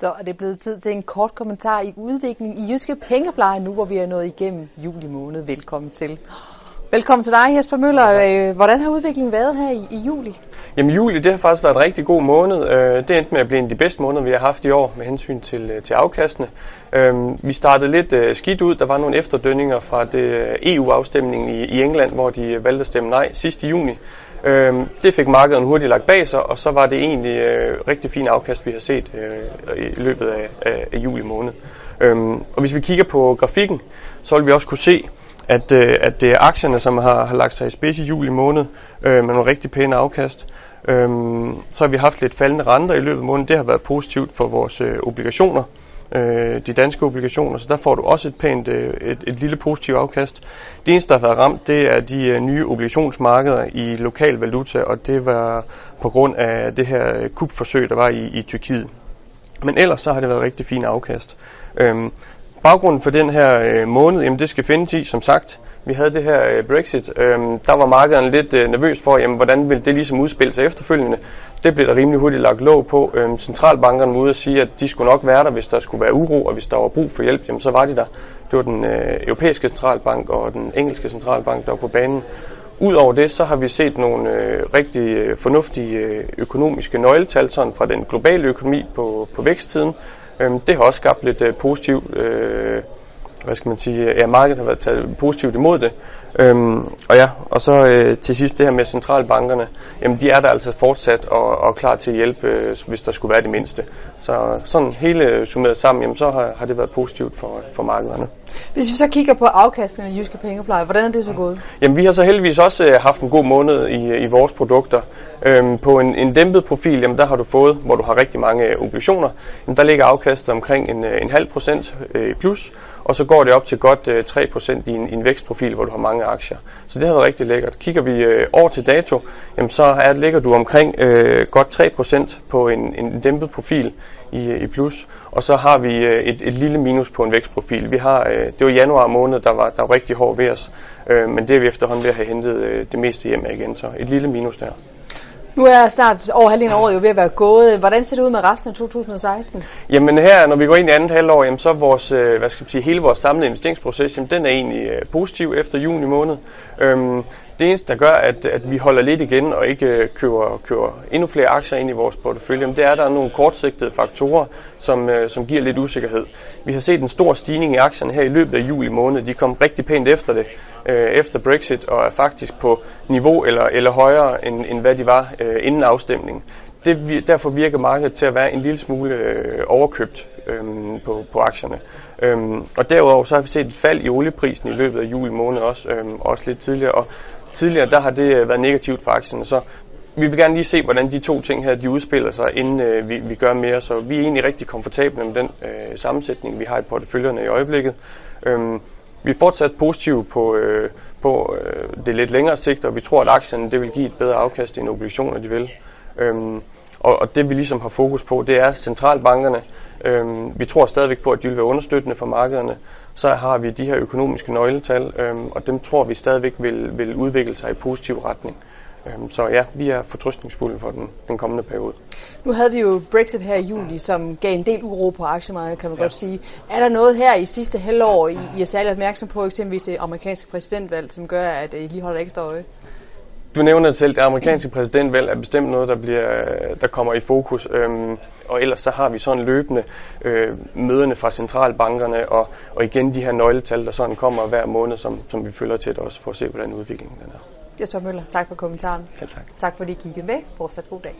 Så er det blevet tid til en kort kommentar i udviklingen i Jyske Pengepleje, nu hvor vi er nået igennem juli måned. Velkommen til. Velkommen til dig, Jesper Møller. Øh, hvordan har udviklingen været her i, i juli? Jamen juli, det har faktisk været en rigtig god måned. Øh, det endte med at blive en af de bedste måneder, vi har haft i år med hensyn til, øh, til afkastene. Vi startede lidt skidt ud. Der var nogle efterdønninger fra det EU-afstemningen i, i England, hvor de valgte at stemme nej sidst i Øh, Det fik markedet hurtigt lagt bag sig, og så var det egentlig øh, rigtig fin afkast, vi har set øh, i løbet af, af, af juli måned. Øhm, og hvis vi kigger på grafikken, så vil vi også kunne se, at, øh, at det er aktierne, som har, har lagt sig i spids i juli måned øh, med nogle rigtig pæne afkast. Øhm, så har vi haft lidt faldende renter i løbet af måneden. Det har været positivt for vores øh, obligationer, øh, de danske obligationer, så der får du også et pænt, øh, et, et lille positivt afkast. Det eneste, der har været ramt, det er de øh, nye obligationsmarkeder i lokal valuta, og det var på grund af det her øh, kupforsøg, der var i, i Tyrkiet. Men ellers så har det været rigtig fint afkast. Øhm, Baggrunden for den her øh, måned, jamen det skal findes i, som sagt. Vi havde det her øh, Brexit. Øhm, der var markederne lidt øh, nervøs for, jamen, hvordan ville det ligesom udspille sig efterfølgende. Det blev der rimelig hurtigt lagt låg på. Øh, centralbankerne var ude og sige, at de skulle nok være der, hvis der skulle være uro, og hvis der var brug for hjælp, jamen, så var de der. Det var den øh, europæiske centralbank og den engelske centralbank, der var på banen. Udover det, så har vi set nogle øh, rigtig øh, fornuftige øh, økonomiske nøgletal sådan fra den globale økonomi på, på væksttiden. Øhm, det har også skabt lidt øh, positiv øh, hvad skal man sige, ja, markedet har været taget positivt imod det. Øhm, og ja, og så øh, til sidst det her med centralbankerne, jamen de er der altså fortsat og, og klar til at hjælpe, øh, hvis der skulle være det mindste. Så sådan hele summeret sammen, jamen så har, har det været positivt for, for markederne. Hvis vi så kigger på afkastningen af Jyske Pengepleje, hvordan er det så gået? Jamen vi har så heldigvis også øh, haft en god måned i, i vores produkter. Øhm, på en, en dæmpet profil, jamen der har du fået, hvor du har rigtig mange øh, obligationer, jamen der ligger afkastet omkring en, øh, en halv procent øh, plus, og så går det op til godt øh, 3% i en, i en vækstprofil, hvor du har mange aktier. Så det har været rigtig lækkert. Kigger vi øh, over til dato, jamen så er, ligger du omkring øh, godt 3% på en, en dæmpet profil i, øh, i plus, og så har vi øh, et, et lille minus på en vækstprofil. Vi har, øh, det var januar måned, der var, der var rigtig hård ved os, øh, men det er vi efterhånden ved at have hentet øh, det meste hjem igen, så et lille minus der. Nu er snart over halvdelen af året jo ved at være gået. Hvordan ser det ud med resten af 2016? Jamen her, når vi går ind i andet halvår, jamen, så er vores, øh, hvad skal jeg sige, hele vores samlede investeringsproces, jamen, den er egentlig øh, positiv efter juni måned. Øhm, det eneste, der gør, at, at vi holder lidt igen og ikke øh, køber, køber endnu flere aktier ind i vores portefølje, det er, at der er nogle kortsigtede faktorer, som, øh, som giver lidt usikkerhed. Vi har set en stor stigning i aktierne her i løbet af juli måned. De kom rigtig pænt efter det, øh, efter Brexit, og er faktisk på niveau eller, eller højere, end, end hvad de var øh, inden afstemningen det, derfor virker markedet til at være en lille smule øh, overkøbt øh, på, på aktierne. Øhm, og derudover så har vi set et fald i olieprisen i løbet af juli måned også, øhm, også lidt tidligere. Og tidligere der har det øh, været negativt for aktierne, så vi vil gerne lige se, hvordan de to ting her de udspiller sig, inden øh, vi, vi gør mere. Så vi er egentlig rigtig komfortable med den øh, sammensætning, vi har i porteføljerne i øjeblikket. Øhm, vi er fortsat positive på, øh, på øh, det lidt længere sigt, og vi tror, at aktierne det vil give et bedre afkast end obligationer, de vil. Øhm, og, og det vi ligesom har fokus på, det er centralbankerne. Øhm, vi tror stadigvæk på, at de vil være understøttende for markederne. Så har vi de her økonomiske nøgletal, øhm, og dem tror vi stadigvæk vil, vil udvikle sig i positiv retning. Øhm, så ja, vi er fortrystningsfulde for den, den kommende periode. Nu havde vi jo Brexit her i juli, som gav en del uro på aktiemarkedet, kan man ja. godt sige. Er der noget her i sidste halvår, I, I er særlig opmærksom på, eksempelvis det amerikanske præsidentvalg, som gør, at I lige holder ekstra øje? Du nævner selv, at det amerikanske præsidentvalg er bestemt noget, der, bliver, der kommer i fokus. Øhm, og ellers så har vi sådan løbende øh, møderne fra centralbankerne, og, og igen de her nøgletal, der sådan kommer hver måned, som, som vi følger til også for at se, hvordan udviklingen den er. Jesper Møller, tak for kommentaren. Ja, tak. Tak fordi I kiggede med. Fortsat god dag.